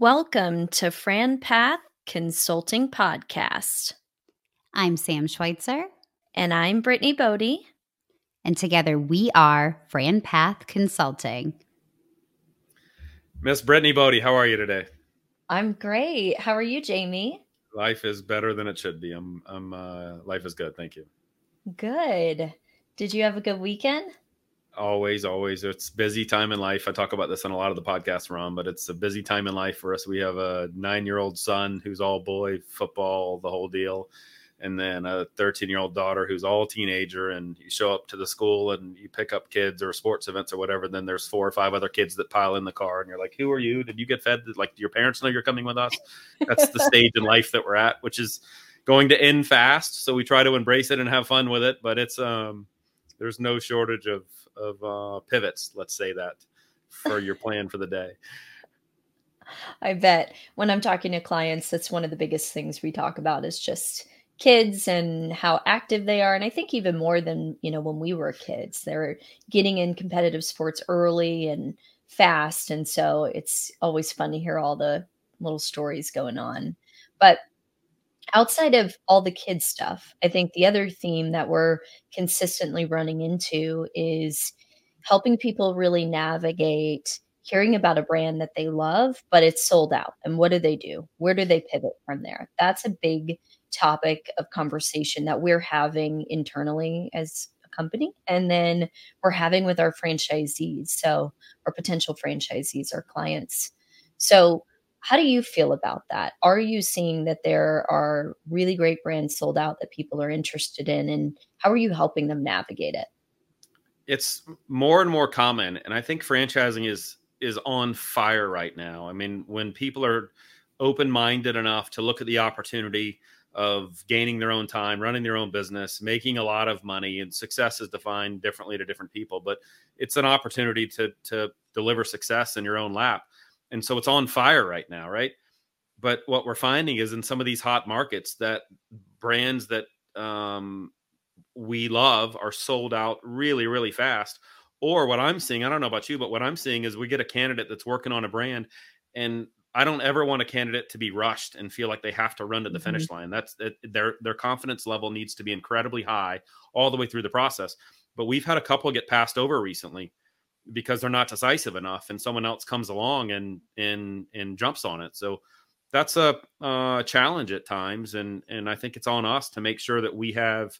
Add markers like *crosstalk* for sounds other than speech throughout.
Welcome to Fran Path Consulting Podcast. I'm Sam Schweitzer. And I'm Brittany Bodie. And together we are Fran Path Consulting. Miss Brittany Bodie, how are you today? I'm great. How are you, Jamie? Life is better than it should be. I'm I'm uh life is good, thank you. Good. Did you have a good weekend? Always, always. It's busy time in life. I talk about this on a lot of the podcasts we're but it's a busy time in life for us. We have a nine year old son who's all boy, football, the whole deal. And then a 13 year old daughter who's all teenager. And you show up to the school and you pick up kids or sports events or whatever. Then there's four or five other kids that pile in the car. And you're like, who are you? Did you get fed? Like, do your parents know you're coming with us? That's the *laughs* stage in life that we're at, which is going to end fast. So we try to embrace it and have fun with it. But it's, um, there's no shortage of of uh, pivots. Let's say that for your *laughs* plan for the day. I bet when I'm talking to clients, that's one of the biggest things we talk about is just kids and how active they are. And I think even more than, you know, when we were kids, they're getting in competitive sports early and fast. And so it's always fun to hear all the little stories going on. But outside of all the kids stuff, I think the other theme that we're consistently running into is helping people really navigate hearing about a brand that they love, but it's sold out. And what do they do? Where do they pivot from there? That's a big topic of conversation that we're having internally as a company. And then we're having with our franchisees. So, our potential franchisees, our clients. So, how do you feel about that? Are you seeing that there are really great brands sold out that people are interested in? And how are you helping them navigate it? It's more and more common. And I think franchising is is on fire right now. I mean, when people are open minded enough to look at the opportunity of gaining their own time, running their own business, making a lot of money, and success is defined differently to different people. But it's an opportunity to to deliver success in your own lap and so it's on fire right now, right? But what we're finding is in some of these hot markets that brands that um, we love are sold out really, really fast. Or what I'm seeing, I don't know about you, but what I'm seeing is we get a candidate that's working on a brand, and I don't ever want a candidate to be rushed and feel like they have to run to the mm-hmm. finish line. That's it, their their confidence level needs to be incredibly high all the way through the process. But we've had a couple get passed over recently because they're not decisive enough and someone else comes along and and and jumps on it. So that's a uh, challenge at times and and i think it's on us to make sure that we have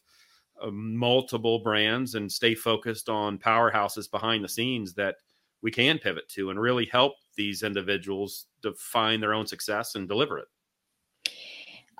uh, multiple brands and stay focused on powerhouses behind the scenes that we can pivot to and really help these individuals define their own success and deliver it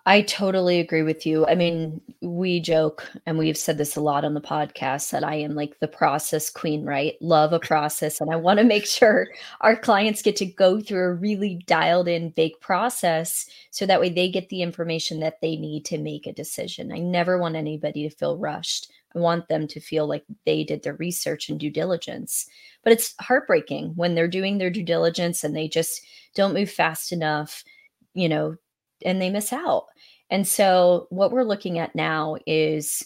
I totally agree with you. I mean, we joke and we've said this a lot on the podcast that I am like the process queen, right? Love a *laughs* process. And I want to make sure our clients get to go through a really dialed in big process so that way they get the information that they need to make a decision. I never want anybody to feel rushed. I want them to feel like they did their research and due diligence. But it's heartbreaking when they're doing their due diligence and they just don't move fast enough, you know, and they miss out. And so what we're looking at now is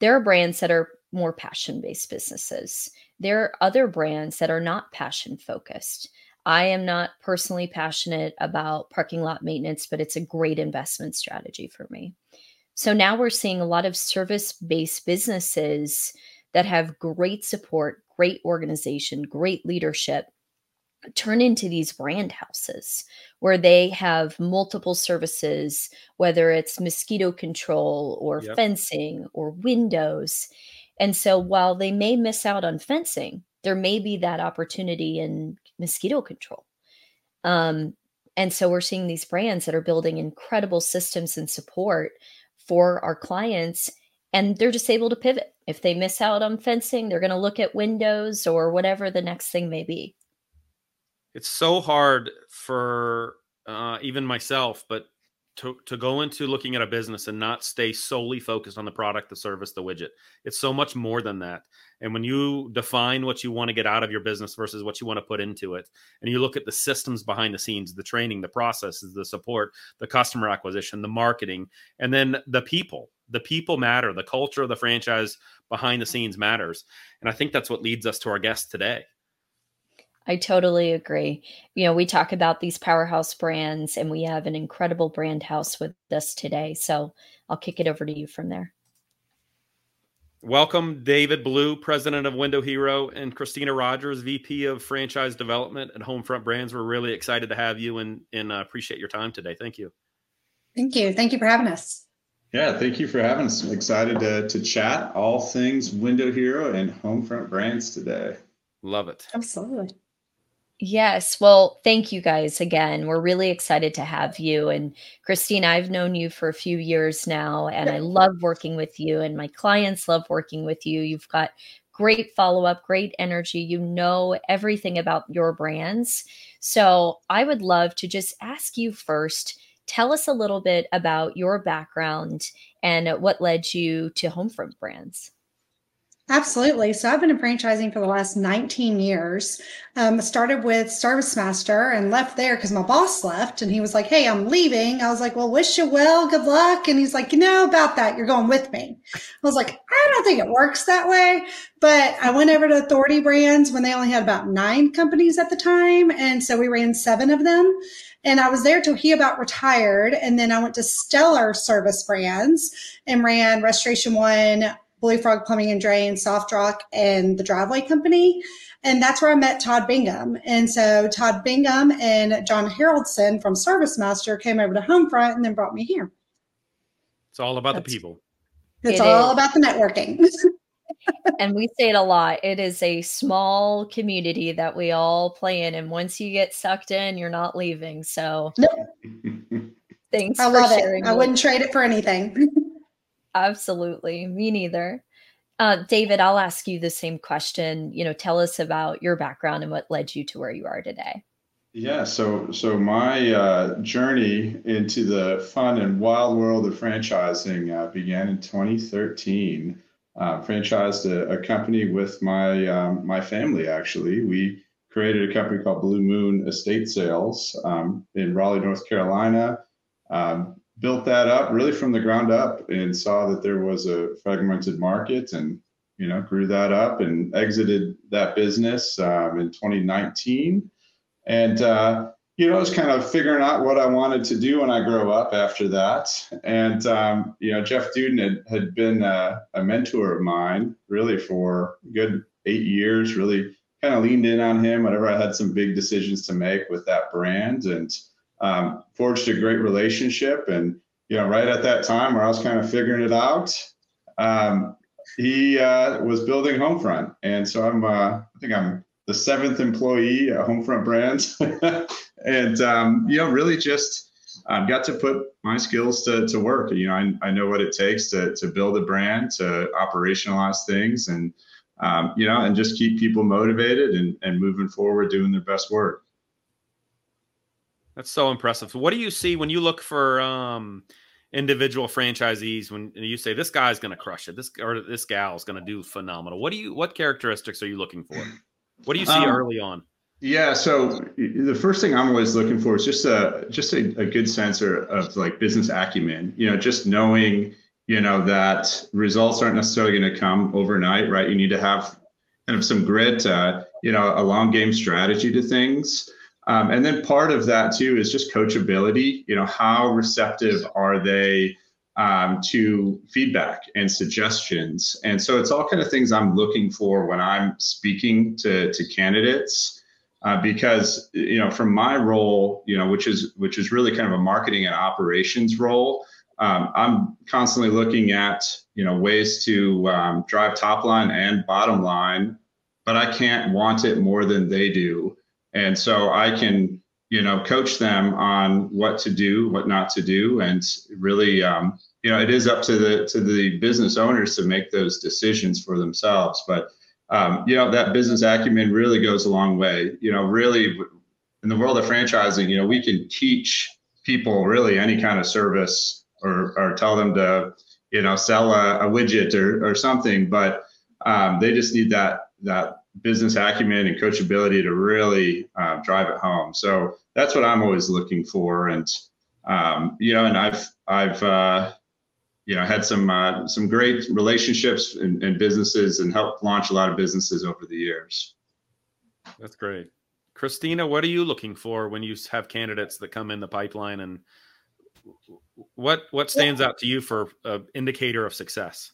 there are brands that are more passion based businesses. There are other brands that are not passion focused. I am not personally passionate about parking lot maintenance, but it's a great investment strategy for me. So now we're seeing a lot of service based businesses that have great support, great organization, great leadership turn into these brand houses where they have multiple services, whether it's mosquito control or yep. fencing or windows. And so while they may miss out on fencing, there may be that opportunity in mosquito control. Um, and so we're seeing these brands that are building incredible systems and support for our clients, and they're just able to pivot. If they miss out on fencing, they're going to look at windows or whatever the next thing may be it's so hard for uh, even myself, but to, to go into looking at a business and not stay solely focused on the product, the service, the widget. It's so much more than that. And when you define what you want to get out of your business versus what you want to put into it, and you look at the systems behind the scenes, the training, the processes, the support, the customer acquisition, the marketing, and then the people, the people matter, the culture of the franchise behind the scenes matters. And I think that's what leads us to our guest today. I totally agree. You know, we talk about these powerhouse brands, and we have an incredible brand house with us today. So I'll kick it over to you from there. Welcome, David Blue, President of Window Hero, and Christina Rodgers, VP of Franchise Development at Homefront Brands. We're really excited to have you and, and uh, appreciate your time today. Thank you. Thank you. Thank you for having us. Yeah, thank you for having us. I'm excited to, to chat all things Window Hero and Homefront Brands today. Love it. Absolutely. Yes. Well, thank you guys again. We're really excited to have you. And Christine, I've known you for a few years now, and I love working with you, and my clients love working with you. You've got great follow up, great energy. You know everything about your brands. So I would love to just ask you first tell us a little bit about your background and what led you to Homefront Brands. Absolutely. So I've been in franchising for the last 19 years. Um, started with ServiceMaster and left there because my boss left and he was like, Hey, I'm leaving. I was like, Well, wish you well, good luck. And he's like, You know about that. You're going with me. I was like, I don't think it works that way. But I went over to Authority Brands when they only had about nine companies at the time. And so we ran seven of them. And I was there till he about retired. And then I went to Stellar Service Brands and ran Restoration One, Blue Frog Plumbing and Drain, SoftRoc, and the Driveway Company. And that's where I met Todd Bingham. And so Todd Bingham and John Haroldson from ServiceMaster came over to Homefront and then brought me here. It's all about that's, the people. It's it all is. about the networking. *laughs* and we say it a lot. It is a small community that we all play in. And once you get sucked in, you're not leaving. So thanks. I love it. I wouldn't trade it for anything. *laughs* Absolutely. Me neither. Uh, David, I'll ask you the same question. You know, tell us about your background and what led you to where you are today. Yeah, so so my uh, journey into the fun and wild world of franchising uh, began in 2013. Uh, franchised a, a, company with my um, my family. Actually, we created a company called Blue Moon Estate Sales um, in Raleigh, North Carolina. Um, built that up really from the ground up and saw that there was a fragmented market and you know grew that up and exited that business um, in 2019 and uh, you know i was kind of figuring out what i wanted to do when i grow up after that. And um, you know jeff dudan had, had been a, a mentor of mine really for good eight years really kind of leaned in on him whenever i had some big decisions to make with that brand. And um, forged a great relationship. And, you know, right at that time where I was kind of figuring it out, um, he uh, was building Homefront. And so I'm, uh, I think I'm the seventh employee at Homefront Brands. *laughs* and, um, you know, really just um, got to put my skills to, to work. You know, I, I know what it takes to, to build a brand, to operationalize things and, um, you know, and just keep people motivated and, and moving forward, doing their best work. That's so impressive. So what do you see when you look for um, individual franchisees when you say this guy's going to crush it, this or this gal is going to do phenomenal? What do you what characteristics are you looking for? What do you see um, early on? Yeah, so the first thing I'm always looking for is just a just a, a good sense of like business acumen. You know, just knowing you know that results aren't necessarily going to come overnight, right? You need to have kind of some grit, uh, you know, a long game strategy to things. Um, and then part of that too is just coachability. You know, how receptive are they um, to feedback and suggestions? And so it's all kind of things I'm looking for when I'm speaking to to candidates. Uh, because you know, from my role, you know, which is which is really kind of a marketing and operations role, um, I'm constantly looking at you know ways to um, drive top line and bottom line, but I can't want it more than they do and so I can you know coach them on what to do, what not to do, and really um, you know it is up to the to the business owners to make those decisions for themselves. But um, you know that business acumen really goes a long way. You know, really in the world of franchising, you know we can teach people really any kind of service or or tell them to you know sell a, a widget or or something, but um, they just need that that business acumen and coachability to really uh, drive it home. So that's what I'm always looking for. And um, you know, and I've I've uh, you know had some uh, some great relationships and, in businesses and helped launch a lot of businesses over the years. That's great. Christina, what are you looking for when you have candidates that come in the pipeline, and what what stands out to you for an indicator of success?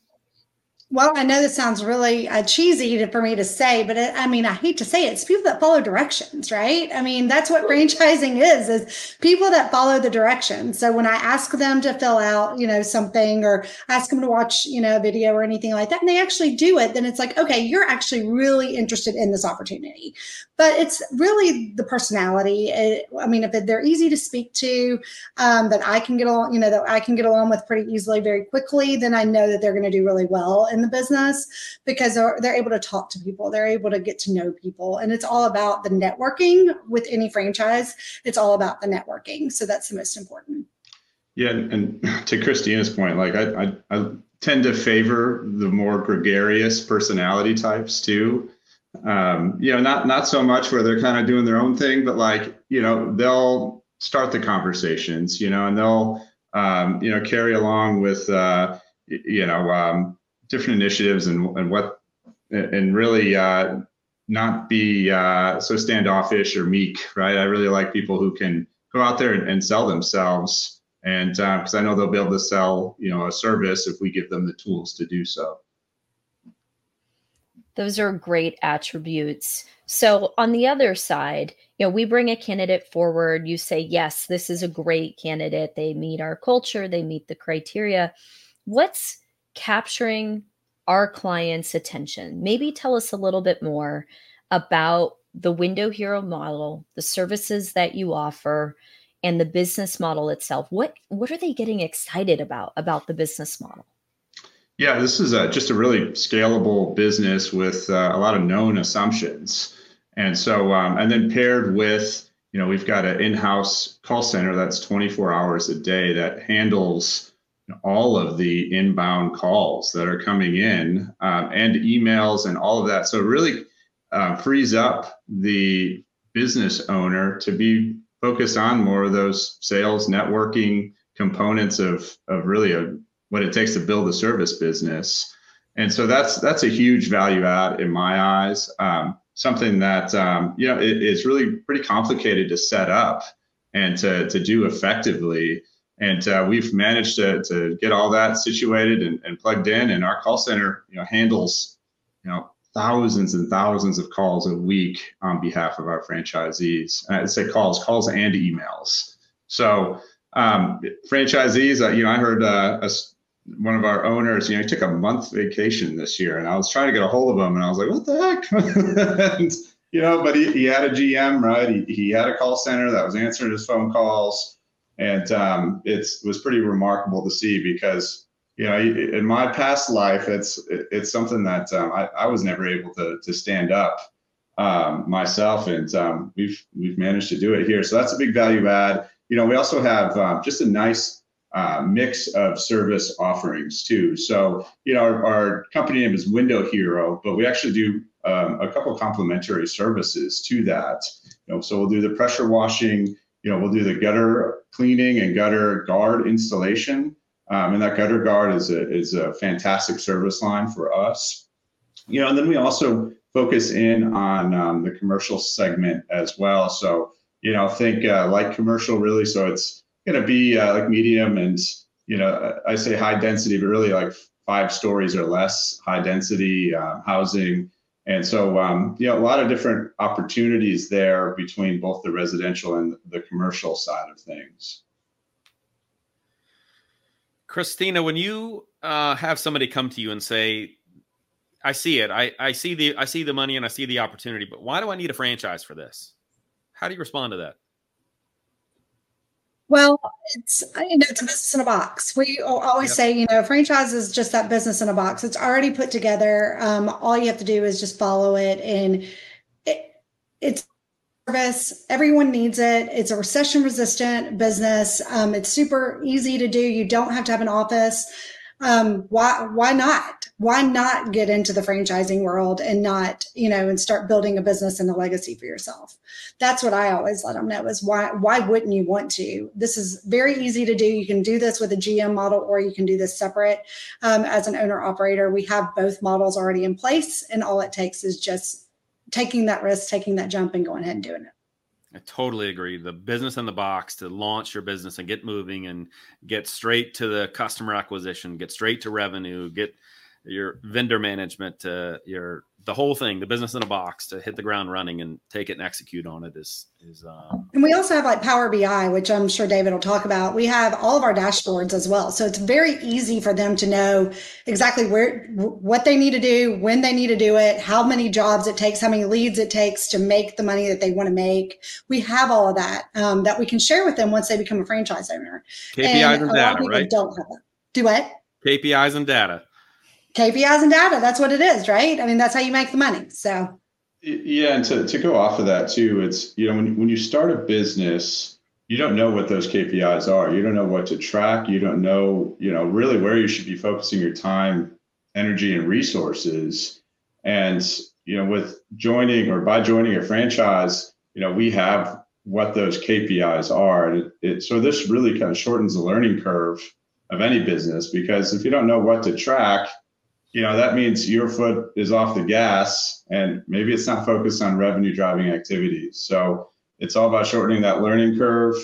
Well, I know this sounds really uh, cheesy to, for me to say, but it, I mean, I hate to say it. It's people that follow directions, right? I mean, that's what franchising is, is people that follow the directions. So when I ask them to fill out, you know, something or ask them to watch, you know, a video or anything like that, and they actually do it, then it's like, okay, you're actually really interested in this opportunity. But it's really the personality. It, I mean, if they're easy to speak to, um, that I can get along, you know, that I can get along with pretty easily, very quickly, then I know that they're going to do really well. And the business because they're, they're able to talk to people. They're able to get to know people. And it's all about the networking with any franchise. It's all about the networking. So that's the most important. Yeah and, to christina's point like I, I, I tend to favor the more gregarious personality types too. Um, you know not not so much where they're kind of doing their own thing but like you know they'll start the conversations you know and they'll um, you know carry along with uh, you know um, different initiatives and, and what and really uh, not be uh, so standoffish or meek, right? I really like people who can go out there and, and sell themselves, and because uh, I know they'll be able to sell, you know, a service if we give them the tools to do so. Those are great attributes. So on the other side, you know, we bring a candidate forward. You say, yes, this is a great candidate. They meet our culture. They meet the criteria. What's capturing our clients' attention. Maybe tell us a little bit more about the Window Hero model, the services that you offer, and the business model itself. What what are they getting excited about about the business model? Yeah, this is a, just a really scalable business with uh, a lot of known assumptions, and so um, and then paired with you know we've got an in-house call center that's 24 hours a day that handles all of the inbound calls that are coming in um, and emails and all of that. So really uh, frees up the business owner to be focused on more of those sales networking components of of really a, what it takes to build a service business. And so that's that's a huge value add in my eyes. Um, something that um, you know it, it's really pretty complicated to set up and to to do effectively and uh, we've managed to, to get all that situated and, and plugged in and our call center you know handles you know thousands and thousands of calls a week on behalf of our franchisees. And i'd say calls calls and emails. So um, franchisees uh, you know i heard uh, a, one of our owners you know he took a month vacation this year and i was trying to get a hold of him and i was like what the heck? *laughs* And, you know but he, he had a gm right? He, he had a call center that was answering his phone calls and um, it was pretty remarkable to see because you know in my past life it's it's something that um, I, I, was never able to to stand up um, myself. And um, we've we've managed to do it here. So that's a big value add. You know we also have uh, just a nice uh, mix of service offerings too. So you know our, our, company name is window hero but we actually do um, a couple complementary services to that. You know so we'll do the pressure washing you know, we'll do the gutter cleaning and gutter guard installation. Um, and that gutter guard is a, is a fantastic service line for us. You know, and then we also focus in on um, the commercial segment as well. So, you know, think uh, like commercial really. So it's going to be uh, like medium and, you know, I say high density, but really like five stories or less high density uh, housing and so, um, know, a lot of different opportunities there between both the residential and the commercial side of things. Christina, when you uh, have somebody come to you and say, "I see it. I, I see the I see the money and I see the opportunity, but why do I need a franchise for this?" How do you respond to that? Well, it's you know it's a business in a box. We always yep. say you know franchise is just that business in a box. It's already put together. Um, all you have to do is just follow it, and it, it's service. Everyone needs it. It's a recession resistant business. Um, it's super easy to do. You don't have to have an office. Um, why why not? Why not get into the franchising world and not you know and start building a business and a legacy for yourself that's what i always let them know is why why wouldn't you want to this is very easy to do you can do this with a gm model or you can do this separate um, as an owner operator we have both models already in place and all it takes is just taking that risk, taking that jump, and going ahead and doing it. I totally agree. The business in the box to launch your business and get moving and get straight to the customer acquisition, get straight to revenue, get your vendor management, uh, your the whole thing, the business in a box to hit the ground running and take it and execute on it is is. Um, and we also have like Power BI, which I'm sure David will talk about. We have all of our dashboards as well, so it's very easy for them to know exactly where what they need to do, when they need to do it, how many jobs it takes, how many leads it takes to make the money that they want to make. We have all of that um, that we can share with them once they become a franchise owner. KPIs and, and data, right? Don't have that. Do what? KPIs and data. KPIs and data. That's what it is, right? I mean, that's how you make the money. So, yeah, and to, to go off of that too, it's you know when when you start a business, you don't know what those KPIs are. You don't know what to track. You don't know you know really where you should be focusing your time, energy, and resources. And you know, with joining or by joining a franchise, you know, we have what those KPIs are. And it, it, so this really kind of shortens the learning curve of any business because if you don't know what to track, you know that means your foot is off the gas and maybe it's not focused on revenue driving activities. So it's all about shortening that learning curve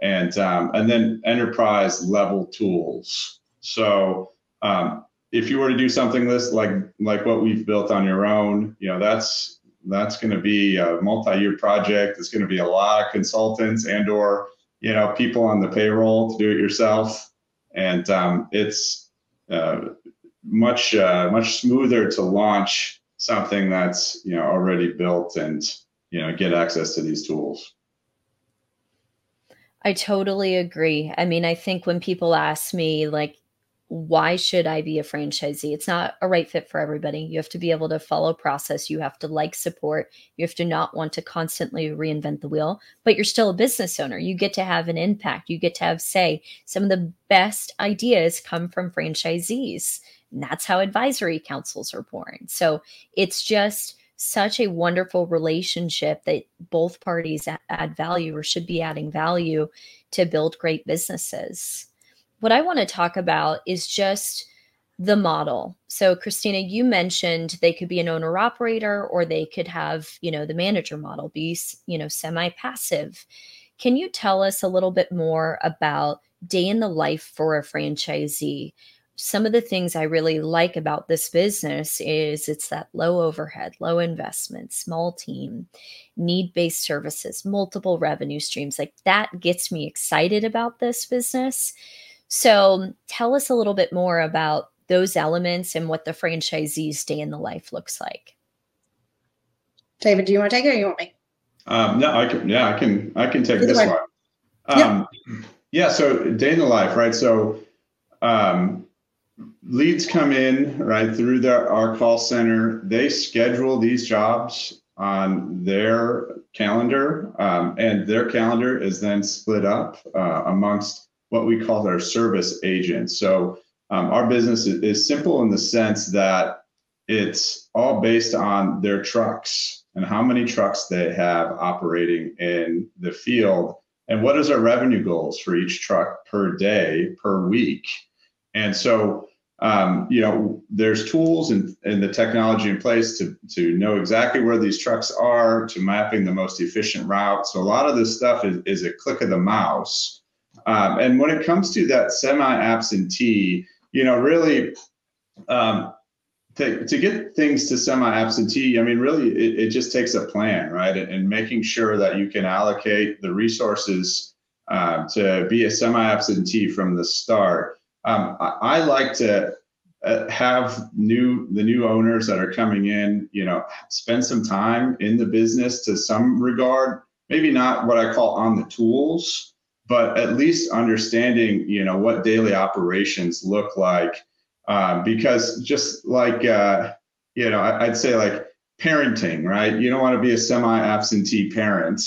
and um, and then enterprise level tools. So um, if you were to do something this like like what we've built on your own you know that's that's going to be a multi-year project. It's going to be a lot of consultants and or you know people on the payroll to do it yourself. And um, it's uh, much uh, much smoother to launch something that's you know already built and you know get access to these tools. I totally agree. I mean, I think when people ask me like why should I be a franchisee? It's not a right fit for everybody. You have to be able to follow process. You have to like support. You have to not want to constantly reinvent the wheel, but you're still a business owner. You get to have an impact. You get to have say. Some of the best ideas come from franchisees. And that's how advisory councils are born. So it's just such a wonderful relationship that both parties add value or should be adding value to build great businesses. What I want to talk about is just the model. So Christina, you mentioned they could be an owner operator or they could have, you know, the manager model be, you know, semi-passive. Can you tell us a little bit more about day in the life for a franchisee? Some of the things I really like about this business is it's that low overhead, low investment, small team, need based services, multiple revenue streams. Like that gets me excited about this business. So tell us a little bit more about those elements and what the franchisee's day in the life looks like. David, do you want to take it or you want me? Um, no, I can. Yeah, I can. I can take Either this way. one. Um, yeah. yeah. So day in the life, right? So um, leads come in right through their, our call center. They schedule these jobs on their calendar, um, and their calendar is then split up uh, amongst what we call our service agents. So um, our business is, is simple in the sense that it's all based on their trucks and how many trucks they have operating in the field and what is our revenue goals for each truck per day per week and so um, you know, there's tools and, and the technology in place to, to know exactly where these trucks are, to mapping the most efficient route. So a lot of this stuff is, is a click of the mouse. Um, and when it comes to that semi-absentee, you know, really um, to, to get things to semi-absentee, I mean, really, it, it just takes a plan, right? And, and, making sure that you can allocate the resources uh, to be a semi-absentee from the start. Um, I, I, like to uh, have new the new owners that are coming in, you know, spend some time in the business to some regard. Maybe not what I call on the tools, but at least understanding, you know, what daily operations look like. Um, because just like uh, you know, I, I'd say like parenting, right? You don't want to be a semi-absentee parent.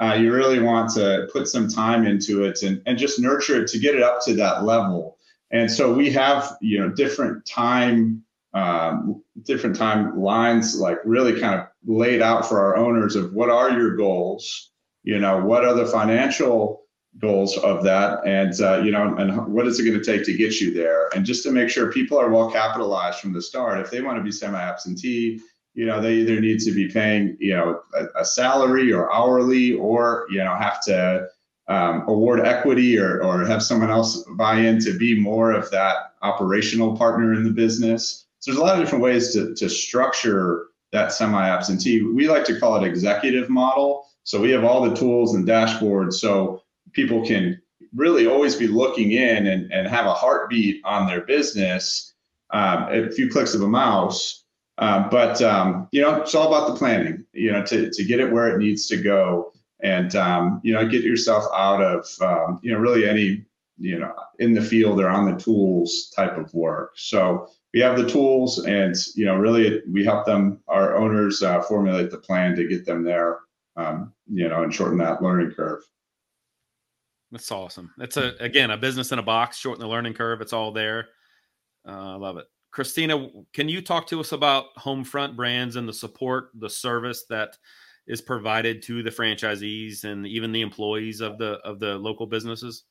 Uh, you really want to put some time into it and, and just nurture it to get it up to that level and so we have you know different time um, different time lines like really kind of laid out for our owners of what are your goals you know what are the financial goals of that? And uh, you know and what is it going to take to get you there? And just to make sure people are well capitalized from the start if they want to be semi absentee you know, they either need to be paying, you know, a, a salary or hourly, or you know, have to um, award equity or or have someone else buy in to be more of that operational partner in the business. So there's a lot of different ways to to structure that semi-absentee. We like to call it executive model. So we have all the tools and dashboards so people can really always be looking in and, and have a heartbeat on their business um, a few clicks of a mouse. Um, but um, you know, it's all about the planning. You know, to to get it where it needs to go, and um, you know, get yourself out of um, you know really any you know in the field or on the tools type of work. So we have the tools, and you know, really we help them our owners uh, formulate the plan to get them there. Um, you know, and shorten that learning curve. That's awesome. That's a again a business in a box, shorten the learning curve. It's all there. Uh, I love it. Christina, can you talk to us about Homefront Brands and the support, the service that is provided to the franchisees and even the employees of the of the local businesses?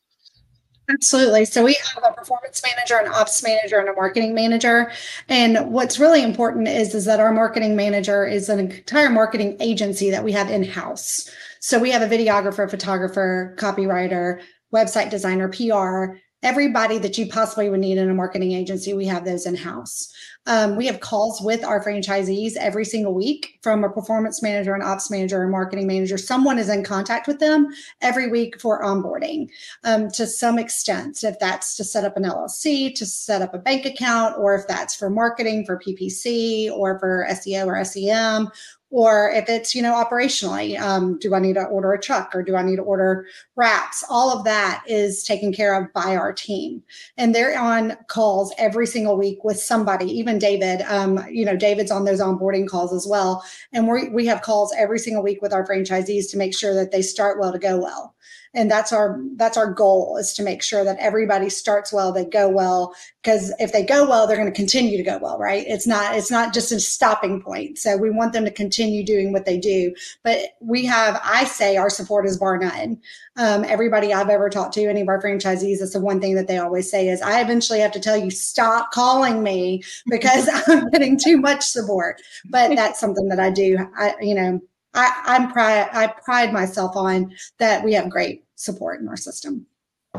Absolutely. So we have a performance manager, an ops manager, and a marketing manager. And what's really important is, is that our marketing manager is an entire marketing agency that we have in-house. So we have a videographer, photographer, copywriter, website designer, PR, everybody that you possibly would need in a marketing agency, we have those in house. Um, we have calls with our franchisees every single week from a performance manager, an ops manager, a marketing manager. Someone is in contact with them every week for onboarding um, to some extent. If that's to set up an LLC, to set up a bank account, or if that's for marketing, for PPC, or for SEO or SEM, or if it's you know operationally um, do i need to order a truck or do i need to order wraps? All of that is taken care of by our team. And they're on calls every single week with somebody even david. Um, you know david's on those onboarding calls as well. And we we have calls every single week with our franchisees to make sure that they start well to go well and that's our that's our goal is to make sure that everybody starts well they go well because if they go well they're going to continue to go well right? It's not it's not just a stopping point. So we want them to continue doing what they do. But we have i say our support is bar none. Um, everybody i've ever talked to any of our franchisees that's the one thing that they always say is i eventually have to tell you stop calling me because *laughs* i'm getting too much support. But that's something that i do i you know I, I'm pride I pride myself on that we have great support in our system. *clears throat*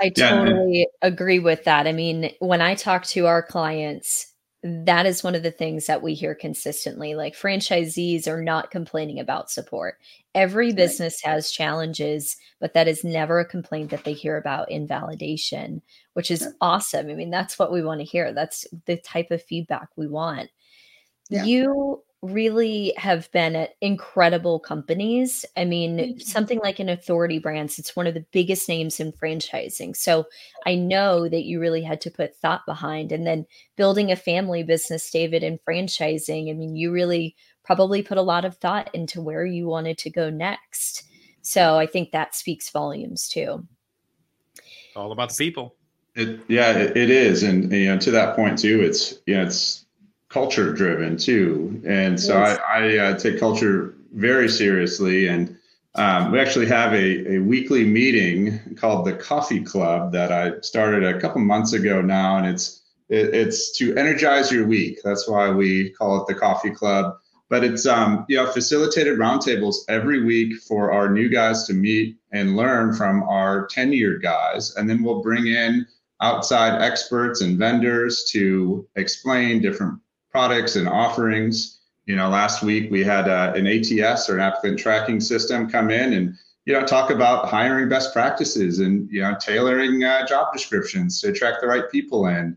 I totally yeah. agree with that. I mean, when I talk to our clients, that is one of the things that we hear consistently. Like franchisees are not complaining about support. Every business right. has challenges, but that is never a complaint that they hear about in validation, which is awesome. I mean, that's what we want to hear. That's the type of feedback we want. Yeah. You really have been at incredible companies. I mean, something like an Authority Brands, it's one of the biggest names in franchising. So I know that you really had to put thought behind. And then building a family business, David, and franchising, I mean, you really probably put a lot of thought into where you wanted to go next. So I think that speaks volumes too. all about the people. It, yeah, it, it is. And, you know, to that point too, it's, you know, it's, culture driven too. And so yes. I, I uh, take culture very seriously. And um, we actually have a, a weekly meeting called the Coffee Club that I started a couple months ago now. And it's, it, it's to energize your week. That's why we call it the Coffee Club. But it's um, you know facilitated roundtables every week for our new guys to meet and learn from our tenured guys, and then we'll bring in outside experts and vendors to explain different products and offerings. You know, last week we had uh, an ATS or an applicant tracking system come in and you know talk about hiring best practices and you know tailoring uh, job descriptions to attract the right people in.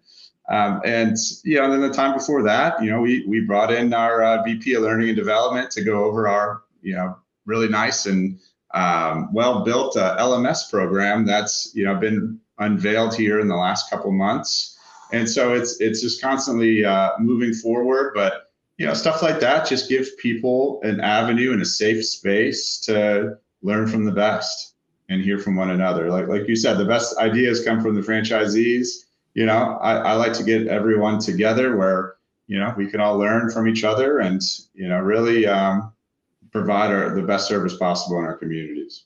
Um, and you know, then the time before that, you know, we we brought in our uh, VP of Learning and Development to go over our you know really nice and um, well built uh, LMS program that's you know been unveiled here in the last couple months and so it's it's just constantly uh, moving forward but you know stuff like that just gives people an avenue and a safe space to learn from the best and hear from one another. Like like you said the best ideas come from the franchisees. You know i, I like to get everyone together where you know we can all learn from each other and you know really um, provide our, the best service possible in our communities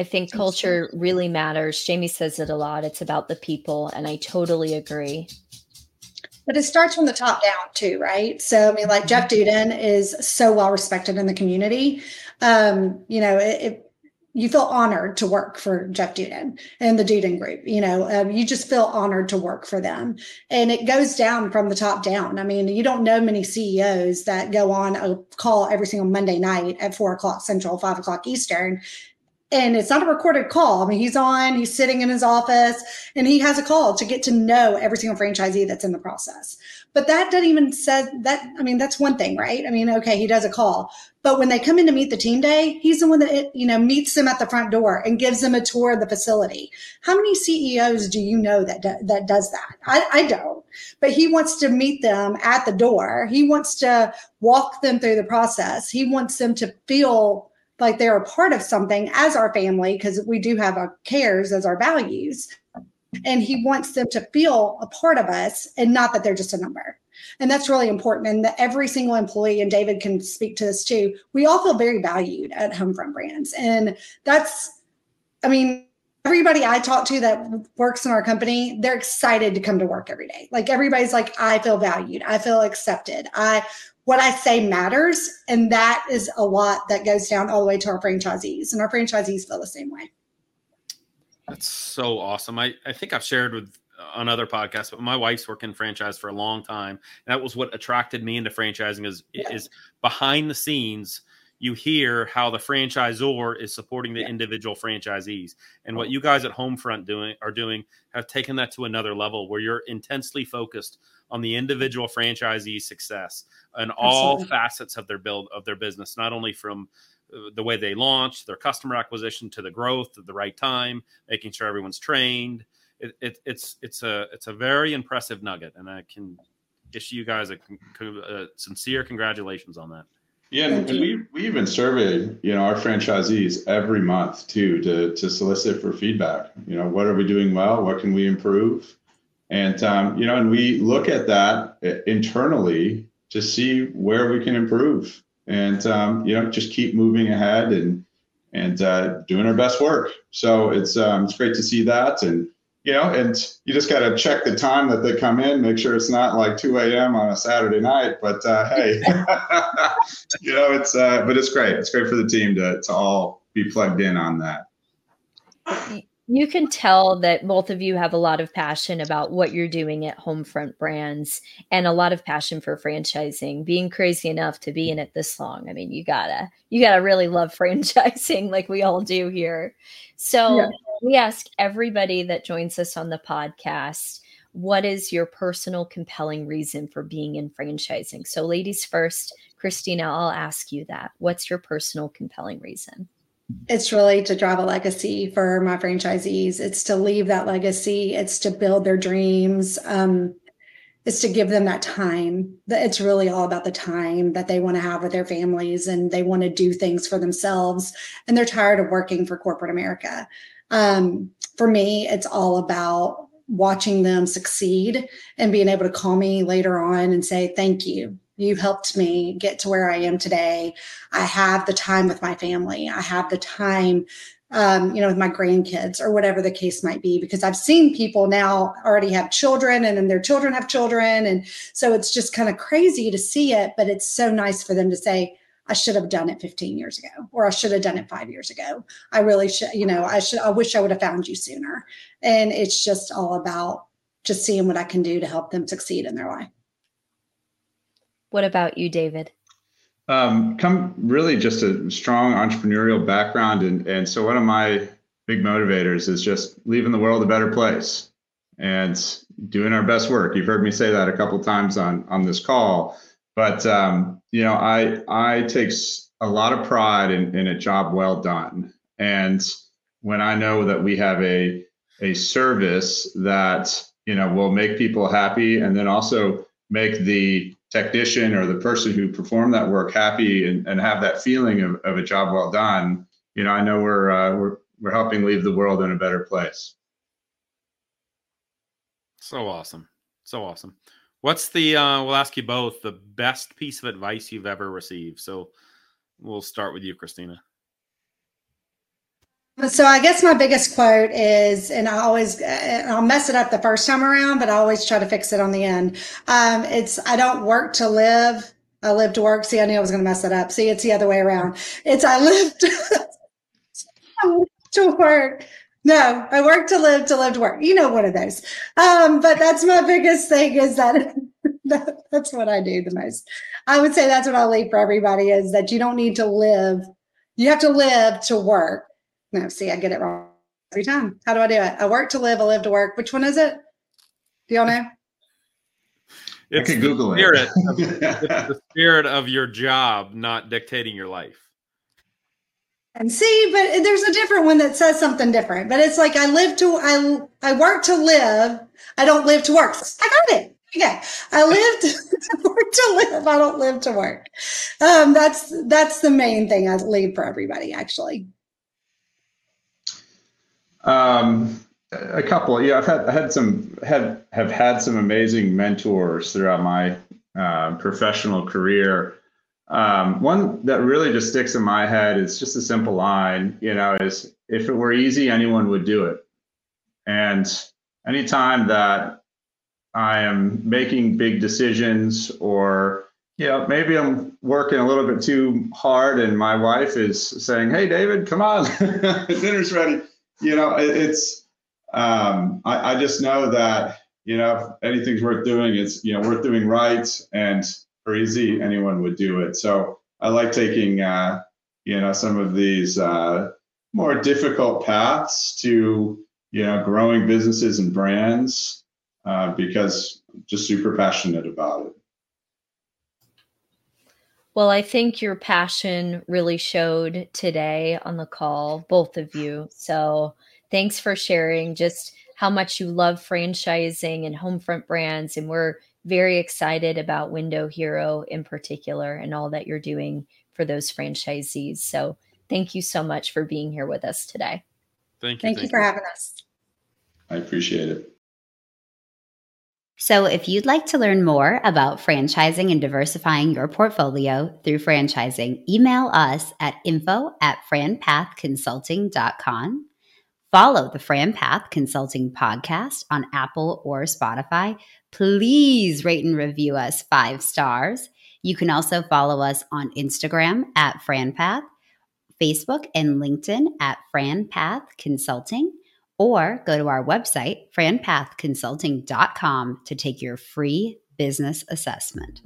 I think culture really matters. Jamie says it a lot. It's about the people, and I totally agree. but it starts from the top down too, right? So I mean, like Jeff Dudan is so well respected in the community. Um, you know, it, it you feel honored to work for Jeff Dudan and the Dudan Group. You know, um, you just feel honored to work for them, and it goes down from the top down. I mean, you don't know many CEOs that go on a call every single Monday night at four o'clock Central, five o'clock Eastern, and it's not a recorded call. I mean, he's on, he's sitting in his office, and he has a call to get to know every single franchisee that's in the process. But that doesn't even say that. I mean, that's one thing, right? I mean, okay, he does a call, but when they come in to meet the team day, he's the one that you know meets them at the front door and gives them a tour of the facility. How many CEOs do you know that do, that does that? I, I don't. But he wants to meet them at the door. He wants to walk them through the process. He wants them to feel like they're a part of something as our family because we do have our cares as our values. And he wants them to feel a part of us and not that they're just a number. And that's really important and that every single employee and david can speak to this too we all feel very valued at homefront brands. And that's i mean everybody i talk to that works in our company they're excited to come to work every day. Like everybody's like i feel valued. I feel accepted. I what I say matters. And that is a lot that goes down all the way to our franchisees, and our franchisees feel the same way. That's so awesome. I, I think I've shared with uh, on other podcasts, but my wife's worked in franchise for a long time. That was what attracted me into franchising is, yeah. is behind the scenes you hear how the franchisor is supporting the yeah. individual franchisees and what you guys at homefront doing are doing have taken that to another level where you're intensely focused on the individual franchisee success and all Absolutely. facets of their build of their business not only from uh, the way they launch their customer acquisition to the growth at the right time making sure everyone's trained it, it, it's it's a it's a very impressive nugget and i can issue you guys a, a sincere congratulations on that yeah, and, we we even survey you know our franchisees every month too to to solicit for feedback. You know, what are we doing well? What can we improve? And um, you know, and we look at that internally to see where we can improve, and um, you know, just keep moving ahead and and uh, doing our best work. So it's um, it's great to see that, and you know, and you just got to check the time that they come in, make sure it's not like 2 a.m. on a Saturday night. But uh, hey, *laughs* *laughs* you know, it's uh, but it's great. It's great for the team to to all be plugged in on that. You can tell that both of you have a lot of passion about what you're doing at Homefront Brands and a lot of passion for franchising. Being crazy enough to be in it this long, I mean, you gotta you gotta really love *laughs* franchising like we all do here. So. Yeah we ask everybody that joins us on the podcast what is your personal compelling reason for being in franchising? So, ladies first, Christina, I'll ask you that. What's your personal compelling reason? It's really to drive a legacy for my franchisees. It's to leave that legacy. It's to build their dreams. Um, it's to give them that time. It's really all about the time that they want to have with their families and they want to do things for themselves. And they're tired of working for corporate America. Um, for me, it's all about watching them succeed and being able to call me later on and say, Thank you. You helped me get to where I am today. I have the time with my family. I have the time, um, you know, with my grandkids or whatever the case might be, because I've seen people now already have children and then their children have children. And so it's just kind of crazy to see it, but it's so nice for them to say, I should have done it 15 years ago, or I should have done it five years ago. I really should, you know, I should, I wish I would have found you sooner. And it's just all about just seeing what I can do to help them succeed in their life. What about you, David? Um, come really just a strong entrepreneurial background. And, and so one of my big motivators is just leaving the world a better place and doing our best work. You've heard me say that a couple times on, on this call but um, you know, I I take a lot of pride in, in a job well done, and when I know that we have a a service that you know will make people happy, and then also make the technician or the person who performed that work happy and, and have that feeling of, of a job well done, you know, I know we're uh, we're we're helping leave the world in a better place. So awesome. So awesome. What's the uh we'll ask you both the best piece of advice you've ever received. So we'll start with you, Christina. So I guess my biggest quote is, and I always, I'll mess it up the first time around, but I always try to fix it on the end. Um, it's, I don't work to live. I live to work. See, I knew I was going to mess it up. See, it's the other way around. It's I live to, *laughs* to work. No, I work to live to live to work. You know, one of those. Um, but that's my biggest thing is that, *laughs* that that's what I do the most. I would say that's what I'll leave for everybody is that you don't need to live. You have to live to work no, see, I get it wrong every time. How do I do it? I work to live, I live to work. Which one is it? Do y'all know? It's I can Google spirit it. Of, *laughs* it's the spirit of your job, not dictating your life. And see, but there's a different one that says something different. But it's like I live to I I work to live. I don't live to work. I got it. okay I live *laughs* to, work to live. I don't live to work. Um, that's that's the main thing I leave for everybody. Actually. Um, a couple. Yeah, I've had I had some had have had some amazing mentors throughout my uh, professional career. Um, one that really just sticks in my head is just a simple line. You know, is if it were easy, anyone would do it. And anytime that I am making big decisions or you know, maybe I'm working a little bit too hard and my wife is saying, Hey, David, come on, *laughs* dinner's ready you know, it, it's, um, I, I just know that, you know, if anything's worth doing, it's, you know, worth doing right and for easy, anyone would do it. So I like taking, uh, you know, some of these uh, more difficult paths to, you know, growing businesses and brands uh, because I'm just super passionate about it. Well, I think your passion really showed today on the call, both of you. So thanks for sharing just how much you love franchising and Homefront brands. And we're very excited about Window Hero in particular and all that you're doing for those franchisees. So thank you so much for being here with us today. Thank you. Thank, thank you for having us. I appreciate it. So, if you'd like to learn more about franchising and diversifying your portfolio through franchising, email us at info at franpathconsulting.com. Follow the Fran Path Consulting podcast on Apple or Spotify. Please rate and review us five stars. You can also follow us on Instagram at FranPath, Facebook and LinkedIn at FranPath Consulting or go to our website, franpathconsulting.com, to take your free business assessment.